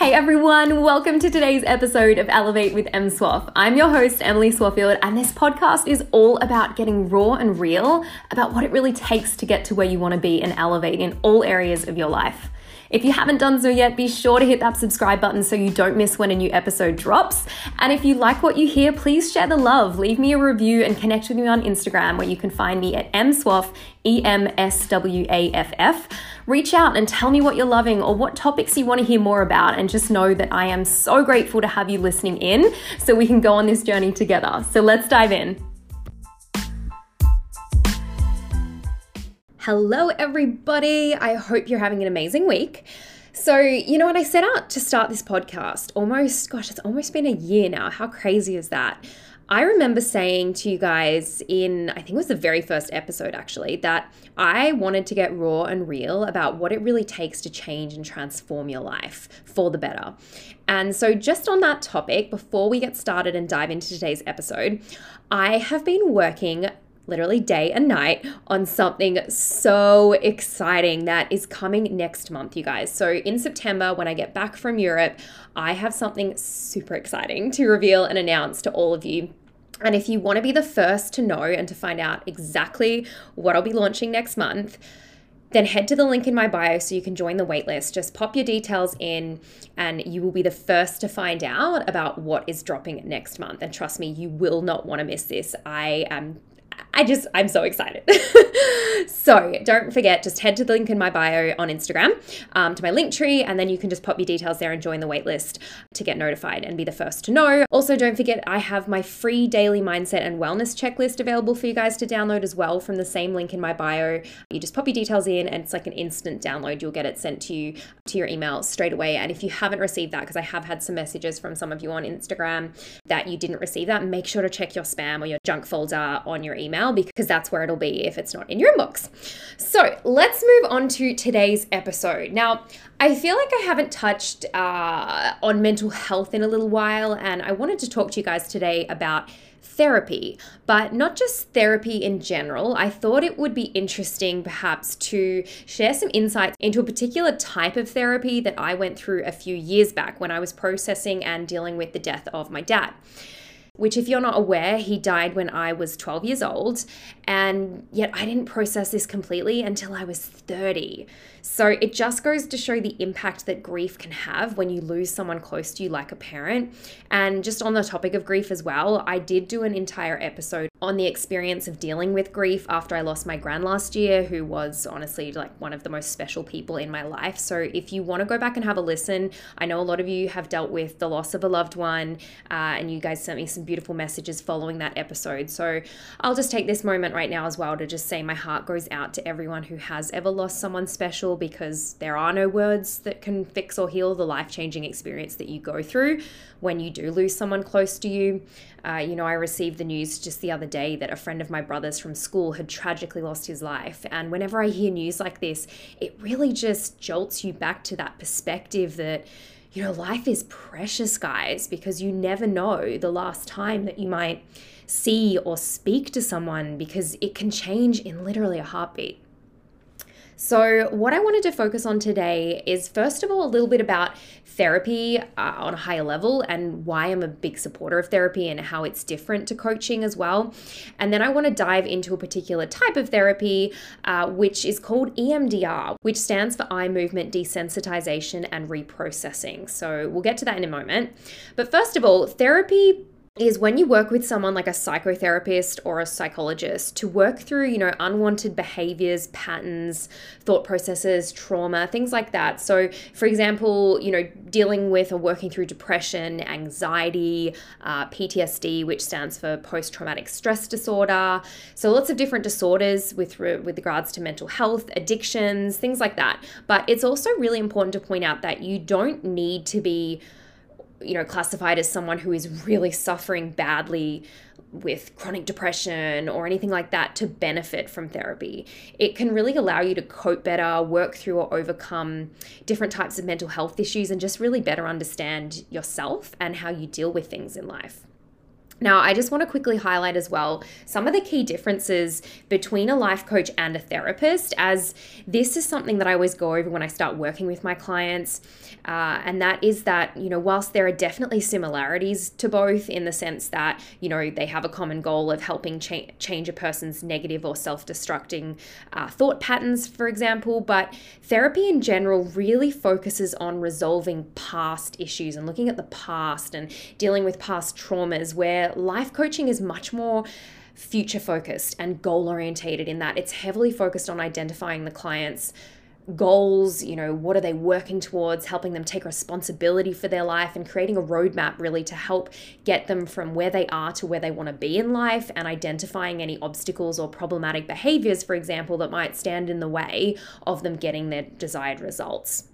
Hey everyone, welcome to today's episode of Elevate with M Swaff. I'm your host, Emily Swaffield, and this podcast is all about getting raw and real about what it really takes to get to where you want to be and elevate in all areas of your life. If you haven't done so yet, be sure to hit that subscribe button so you don't miss when a new episode drops. And if you like what you hear, please share the love. Leave me a review and connect with me on Instagram where you can find me at mswaff, E M S W A F F. Reach out and tell me what you're loving or what topics you want to hear more about, and just know that I am so grateful to have you listening in so we can go on this journey together. So let's dive in. Hello, everybody. I hope you're having an amazing week. So, you know what? I set out to start this podcast almost, gosh, it's almost been a year now. How crazy is that? I remember saying to you guys in, I think it was the very first episode actually, that I wanted to get raw and real about what it really takes to change and transform your life for the better. And so, just on that topic, before we get started and dive into today's episode, I have been working literally day and night on something so exciting that is coming next month, you guys. So, in September, when I get back from Europe, I have something super exciting to reveal and announce to all of you. And if you want to be the first to know and to find out exactly what I'll be launching next month, then head to the link in my bio so you can join the waitlist. Just pop your details in, and you will be the first to find out about what is dropping next month. And trust me, you will not want to miss this. I am I just, I'm so excited. so don't forget, just head to the link in my bio on Instagram um, to my Linktree, and then you can just pop your details there and join the waitlist to get notified and be the first to know. Also, don't forget, I have my free daily mindset and wellness checklist available for you guys to download as well from the same link in my bio. You just pop your details in, and it's like an instant download. You'll get it sent to you to your email straight away. And if you haven't received that, because I have had some messages from some of you on Instagram that you didn't receive that, make sure to check your spam or your junk folder on your email email because that's where it'll be if it's not in your inbox. So let's move on to today's episode. Now, I feel like I haven't touched uh, on mental health in a little while, and I wanted to talk to you guys today about therapy, but not just therapy in general. I thought it would be interesting perhaps to share some insights into a particular type of therapy that I went through a few years back when I was processing and dealing with the death of my dad which, if you're not aware, he died when I was 12 years old. And yet I didn't process this completely until I was 30. So it just goes to show the impact that grief can have when you lose someone close to you, like a parent. And just on the topic of grief as well, I did do an entire episode on the experience of dealing with grief after I lost my gran last year, who was honestly like one of the most special people in my life. So if you want to go back and have a listen, I know a lot of you have dealt with the loss of a loved one, uh, and you guys sent me some beautiful messages following that episode. So I'll just take this moment right now as well to just say my heart goes out to everyone who has ever lost someone special because there are no words that can fix or heal the life changing experience that you go through when you do lose someone close to you. Uh, you know, I received the news just the other day that a friend of my brother's from school had tragically lost his life. And whenever I hear news like this, it really just jolts you back to that perspective that you know, life is precious, guys, because you never know the last time that you might see or speak to someone because it can change in literally a heartbeat. So, what I wanted to focus on today is first of all, a little bit about therapy uh, on a higher level and why I'm a big supporter of therapy and how it's different to coaching as well. And then I want to dive into a particular type of therapy, uh, which is called EMDR, which stands for eye movement desensitization and reprocessing. So, we'll get to that in a moment. But first of all, therapy is when you work with someone like a psychotherapist or a psychologist to work through, you know, unwanted behaviors, patterns, thought processes, trauma, things like that. So, for example, you know, dealing with or working through depression, anxiety, uh, PTSD, which stands for post traumatic stress disorder. So, lots of different disorders with, with regards to mental health, addictions, things like that. But it's also really important to point out that you don't need to be you know, classified as someone who is really suffering badly with chronic depression or anything like that to benefit from therapy. It can really allow you to cope better, work through or overcome different types of mental health issues, and just really better understand yourself and how you deal with things in life. Now, I just want to quickly highlight as well some of the key differences between a life coach and a therapist, as this is something that I always go over when I start working with my clients. Uh, and that is that, you know, whilst there are definitely similarities to both in the sense that, you know, they have a common goal of helping cha- change a person's negative or self destructing uh, thought patterns, for example, but therapy in general really focuses on resolving past issues and looking at the past and dealing with past traumas where life coaching is much more future focused and goal orientated in that it's heavily focused on identifying the client's goals, you know, what are they working towards, helping them take responsibility for their life and creating a roadmap really to help get them from where they are to where they want to be in life and identifying any obstacles or problematic behaviors, for example, that might stand in the way of them getting their desired results.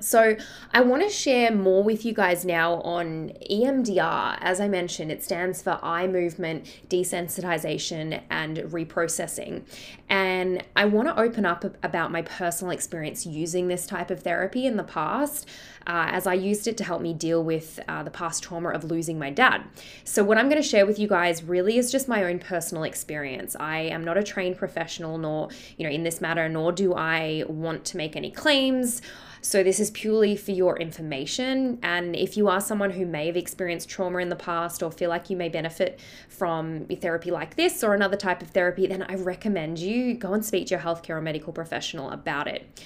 So, I want to share more with you guys now on EMDR. As I mentioned, it stands for eye movement desensitization and reprocessing. And I want to open up about my personal experience using this type of therapy in the past, uh, as I used it to help me deal with uh, the past trauma of losing my dad. So, what I'm going to share with you guys really is just my own personal experience. I am not a trained professional, nor, you know, in this matter, nor do I want to make any claims so, this is purely for your information. And if you are someone who may have experienced trauma in the past or feel like you may benefit from therapy like this or another type of therapy, then I recommend you go and speak to your healthcare or medical professional about it.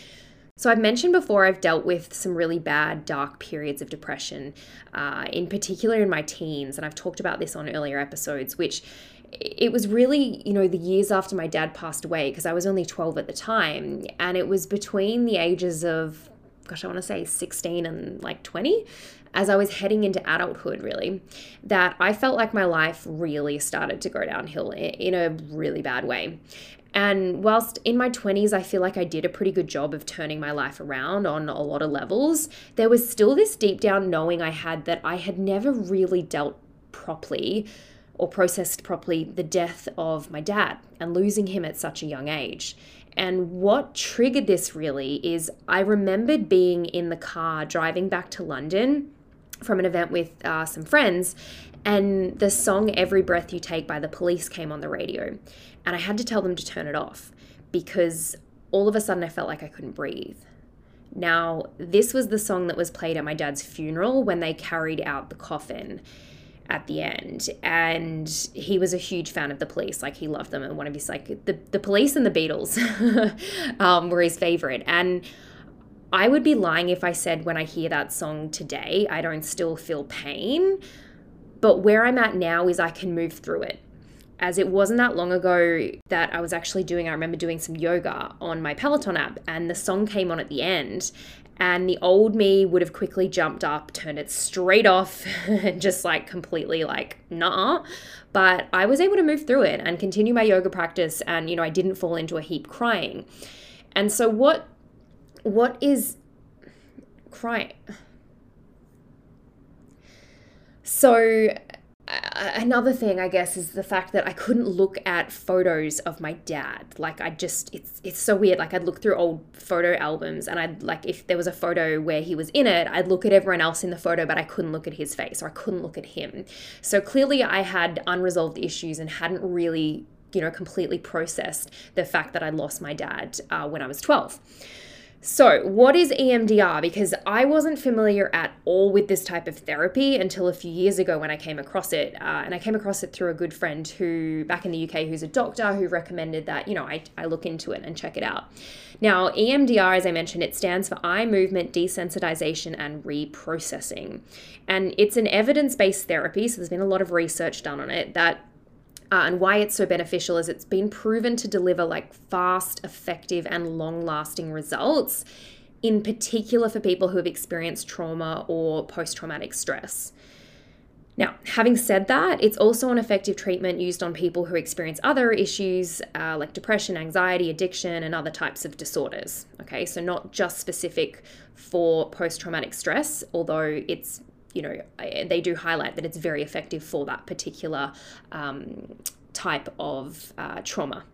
So, I've mentioned before I've dealt with some really bad, dark periods of depression, uh, in particular in my teens. And I've talked about this on earlier episodes, which it was really, you know, the years after my dad passed away, because I was only 12 at the time. And it was between the ages of gosh, I want to say 16 and like 20, as I was heading into adulthood, really, that I felt like my life really started to go downhill in a really bad way. And whilst in my 20s, I feel like I did a pretty good job of turning my life around on a lot of levels, there was still this deep down knowing I had that I had never really dealt properly or processed properly the death of my dad and losing him at such a young age. And what triggered this really is I remembered being in the car driving back to London from an event with uh, some friends, and the song Every Breath You Take by the police came on the radio. And I had to tell them to turn it off because all of a sudden I felt like I couldn't breathe. Now, this was the song that was played at my dad's funeral when they carried out the coffin at the end. And he was a huge fan of the police. Like he loved them and one of his like the, the police and the beatles um, were his favorite. And i would be lying if i said when i hear that song today i don't still feel pain. But where i'm at now is i can move through it as it wasn't that long ago that I was actually doing, I remember doing some yoga on my Peloton app, and the song came on at the end and the old me would have quickly jumped up, turned it straight off, and just like completely like, nah. But I was able to move through it and continue my yoga practice, and you know, I didn't fall into a heap crying. And so, what, what is crying? So, another thing i guess is the fact that i couldn't look at photos of my dad. Like i just it's it's so weird. Like i'd look through old photo albums and i'd like if there was a photo where he was in it i'd look at everyone else in the photo but i couldn't look at his face or i couldn't look at him. So clearly i had unresolved issues and hadn't really you know completely processed the fact that i lost my dad uh, when i was 12 so, what is EMDR? Because I wasn't familiar at all with this type of therapy until a few years ago when I came across it. Uh, and I came across it through a good friend who, back in the UK, who's a doctor, who recommended that, you know, I, I look into it and check it out. Now, EMDR, as I mentioned, it stands for eye movement desensitization and reprocessing. And it's an evidence based therapy, so there's been a lot of research done on it that uh, and why it's so beneficial is it's been proven to deliver like fast, effective, and long lasting results, in particular for people who have experienced trauma or post traumatic stress. Now, having said that, it's also an effective treatment used on people who experience other issues uh, like depression, anxiety, addiction, and other types of disorders. Okay, so not just specific for post traumatic stress, although it's you know, they do highlight that it's very effective for that particular um, type of uh, trauma.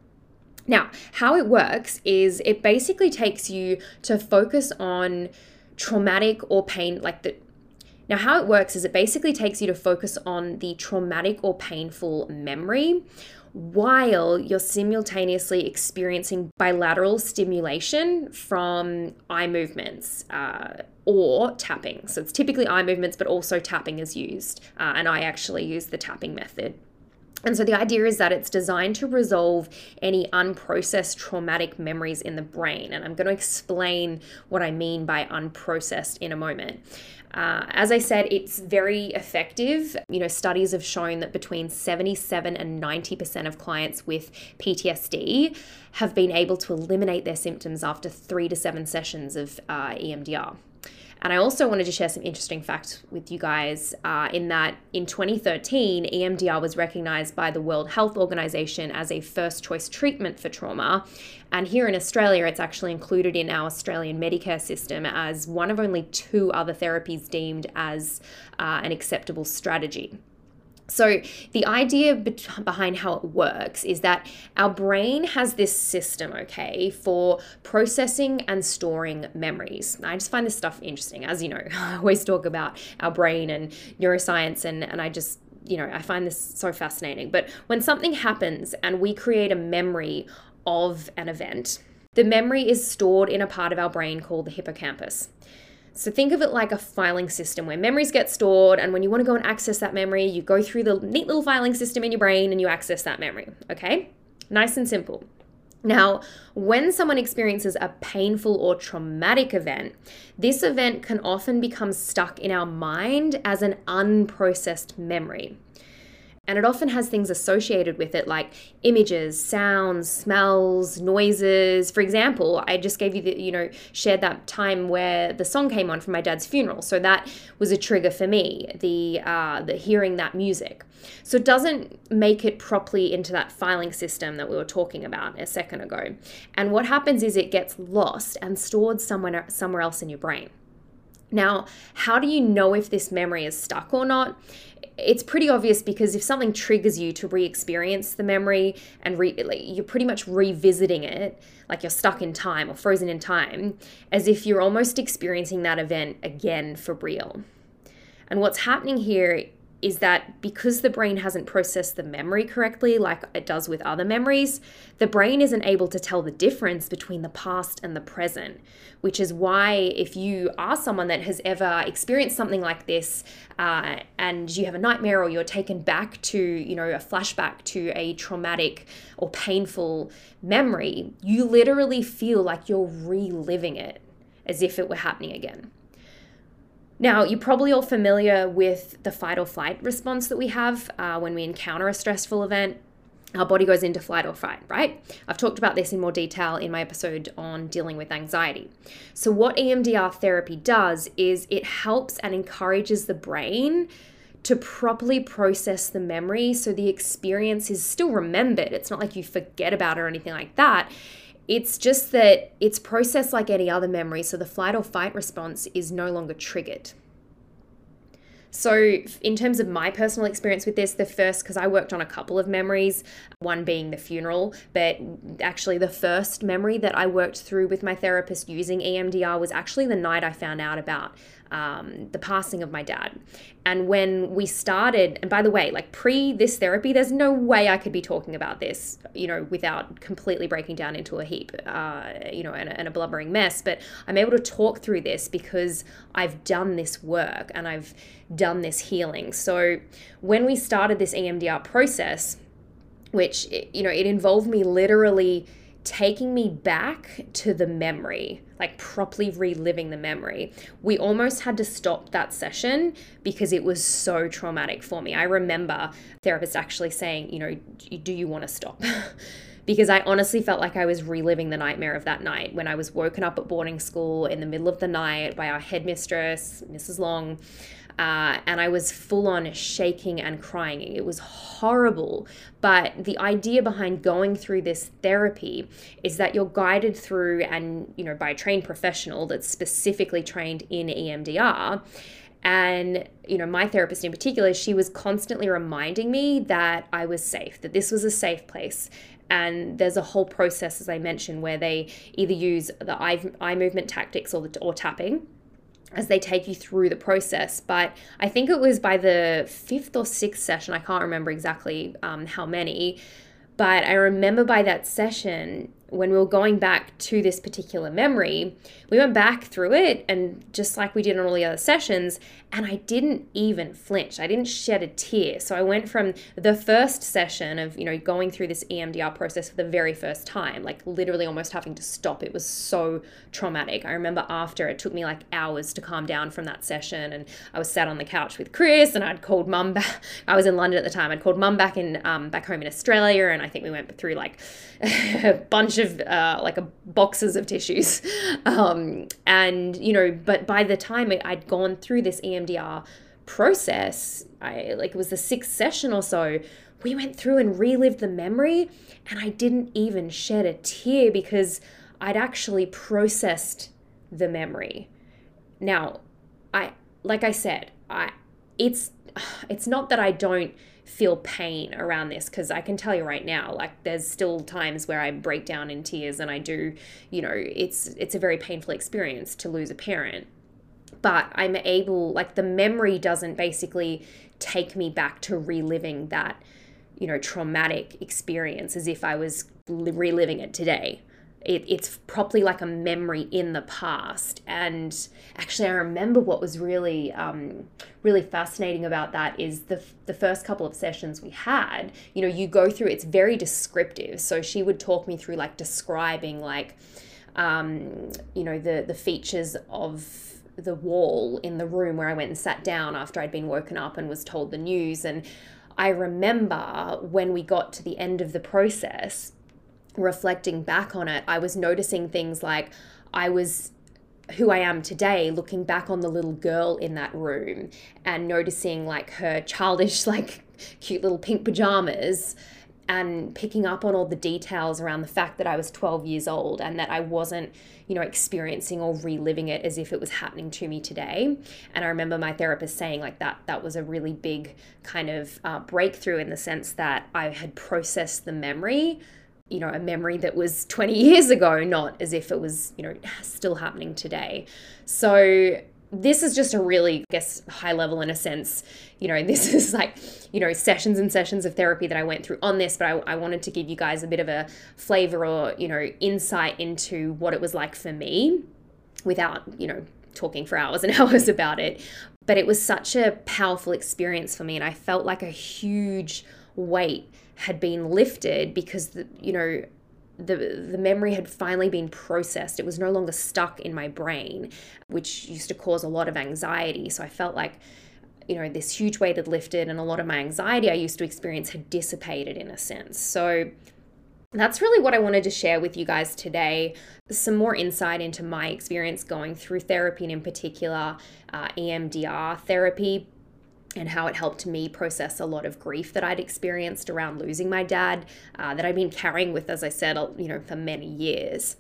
Now, how it works is it basically takes you to focus on traumatic or pain, like the Now, how it works is it basically takes you to focus on the traumatic or painful memory while you're simultaneously experiencing bilateral stimulation from eye movements uh, or tapping. So it's typically eye movements, but also tapping is used. Uh, and I actually use the tapping method. And so the idea is that it's designed to resolve any unprocessed traumatic memories in the brain. And I'm going to explain what I mean by unprocessed in a moment. Uh, as I said, it's very effective. You know, studies have shown that between 77 and 90% of clients with PTSD have been able to eliminate their symptoms after three to seven sessions of uh, EMDR. And I also wanted to share some interesting facts with you guys uh, in that in 2013, EMDR was recognized by the World Health Organization as a first choice treatment for trauma. And here in Australia, it's actually included in our Australian Medicare system as one of only two other therapies deemed as uh, an acceptable strategy. So, the idea behind how it works is that our brain has this system, okay, for processing and storing memories. I just find this stuff interesting. As you know, I always talk about our brain and neuroscience, and, and I just, you know, I find this so fascinating. But when something happens and we create a memory of an event, the memory is stored in a part of our brain called the hippocampus. So think of it like a filing system where memories get stored, and when you want to go and access that memory, you go through the neat little filing system in your brain and you access that memory. Okay? Nice and simple. Now, when someone experiences a painful or traumatic event, this event can often become stuck in our mind as an unprocessed memory. And it often has things associated with it like images, sounds, smells, noises. For example, I just gave you the, you know, shared that time where the song came on from my dad's funeral. So that was a trigger for me, the, uh, the hearing that music. So it doesn't make it properly into that filing system that we were talking about a second ago. And what happens is it gets lost and stored somewhere, somewhere else in your brain. Now, how do you know if this memory is stuck or not? it's pretty obvious because if something triggers you to re-experience the memory and re- you're pretty much revisiting it like you're stuck in time or frozen in time as if you're almost experiencing that event again for real and what's happening here is that because the brain hasn't processed the memory correctly, like it does with other memories, the brain isn't able to tell the difference between the past and the present. Which is why, if you are someone that has ever experienced something like this, uh, and you have a nightmare or you're taken back to, you know, a flashback to a traumatic or painful memory, you literally feel like you're reliving it as if it were happening again. Now, you're probably all familiar with the fight or flight response that we have uh, when we encounter a stressful event. Our body goes into flight or fight, right? I've talked about this in more detail in my episode on dealing with anxiety. So, what EMDR therapy does is it helps and encourages the brain to properly process the memory so the experience is still remembered. It's not like you forget about it or anything like that. It's just that it's processed like any other memory, so the flight or fight response is no longer triggered. So, in terms of my personal experience with this, the first, because I worked on a couple of memories, one being the funeral, but actually the first memory that I worked through with my therapist using EMDR was actually the night I found out about um, the passing of my dad. And when we started, and by the way, like pre this therapy, there's no way I could be talking about this, you know, without completely breaking down into a heap, uh, you know, and, and a blubbering mess. But I'm able to talk through this because I've done this work and I've done this healing. So when we started this EMDR process, which, you know, it involved me literally taking me back to the memory, like properly reliving the memory. We almost had to stop that session because it was so traumatic for me. I remember therapist actually saying, you know, do you want to stop? because I honestly felt like I was reliving the nightmare of that night when I was woken up at boarding school in the middle of the night by our headmistress, Mrs. Long. Uh, and I was full on shaking and crying. It was horrible. But the idea behind going through this therapy is that you're guided through and, you know, by a trained professional that's specifically trained in EMDR. And, you know, my therapist in particular, she was constantly reminding me that I was safe, that this was a safe place. And there's a whole process, as I mentioned, where they either use the eye, eye movement tactics or, the, or tapping as they take you through the process. But I think it was by the fifth or sixth session, I can't remember exactly um, how many, but I remember by that session, when we were going back to this particular memory, we went back through it and just like we did on all the other sessions, and I didn't even flinch. I didn't shed a tear. So I went from the first session of, you know, going through this EMDR process for the very first time, like literally almost having to stop. It was so traumatic. I remember after it took me like hours to calm down from that session and I was sat on the couch with Chris and I'd called mum back. I was in London at the time. I'd called mum back in um, back home in Australia and I think we went through like a bunch of uh, like a boxes of tissues. Um, and you know, but by the time I'd gone through this EMDR process, I like it was the sixth session or so. We went through and relived the memory, and I didn't even shed a tear because I'd actually processed the memory. Now, I like I said, I it's it's not that I don't feel pain around this because I can tell you right now like there's still times where I break down in tears and I do you know it's it's a very painful experience to lose a parent. But I'm able like the memory doesn't basically take me back to reliving that you know traumatic experience as if I was reliving it today it, it's properly like a memory in the past. And actually, I remember what was really, um, really fascinating about that is the the first couple of sessions we had. You know, you go through. It's very descriptive. So she would talk me through like describing like, um, you know, the the features of the wall in the room where I went and sat down after I'd been woken up and was told the news and. I remember when we got to the end of the process, reflecting back on it, I was noticing things like I was who I am today, looking back on the little girl in that room and noticing like her childish, like cute little pink pajamas and picking up on all the details around the fact that I was 12 years old and that I wasn't, you know, experiencing or reliving it as if it was happening to me today. And I remember my therapist saying like that that was a really big kind of uh, breakthrough in the sense that I had processed the memory you know, a memory that was 20 years ago, not as if it was, you know, still happening today. So this is just a really, I guess, high level in a sense. You know, this is like, you know, sessions and sessions of therapy that I went through on this, but I, I wanted to give you guys a bit of a flavor or, you know, insight into what it was like for me without, you know, talking for hours and hours about it. But it was such a powerful experience for me, and I felt like a huge weight had been lifted because the, you know the the memory had finally been processed. It was no longer stuck in my brain, which used to cause a lot of anxiety. So I felt like you know this huge weight had lifted and a lot of my anxiety I used to experience had dissipated in a sense. So that's really what I wanted to share with you guys today. Some more insight into my experience going through therapy and in particular uh, EMDR therapy and how it helped me process a lot of grief that I'd experienced around losing my dad, uh, that I'd been carrying with, as I said, you know, for many years.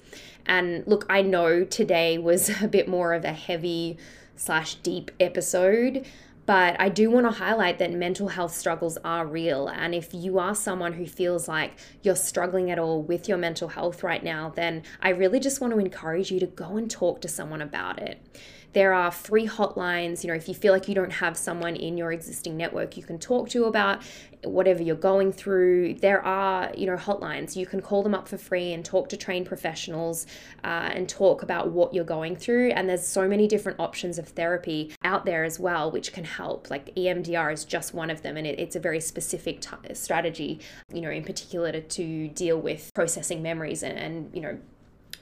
And look, I know today was a bit more of a heavy slash deep episode. But I do want to highlight that mental health struggles are real. And if you are someone who feels like you're struggling at all with your mental health right now, then I really just want to encourage you to go and talk to someone about it. There are free hotlines. You know, if you feel like you don't have someone in your existing network you can talk to about whatever you're going through, there are, you know, hotlines. You can call them up for free and talk to trained professionals uh, and talk about what you're going through. And there's so many different options of therapy out there as well, which can help. Like EMDR is just one of them, and it, it's a very specific t- strategy, you know, in particular to, to deal with processing memories and, and you know,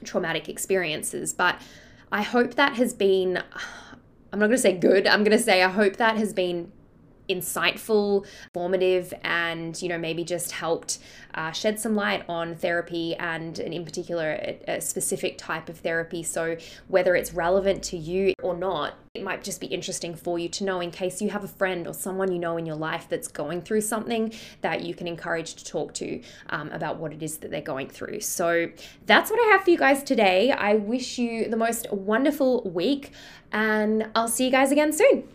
traumatic experiences. But I hope that has been, I'm not going to say good, I'm going to say I hope that has been insightful, formative, and you know maybe just helped uh, shed some light on therapy and, and in particular a, a, specific type of therapy. So whether it's relevant to you or not, it might just be interesting for you to know in case you have a friend or someone you know in your life that's going through something that you can encourage to talk to um, about what it is that they're going through. So that's what I have for you guys today. I wish you the most wonderful week and I'll see you guys again soon.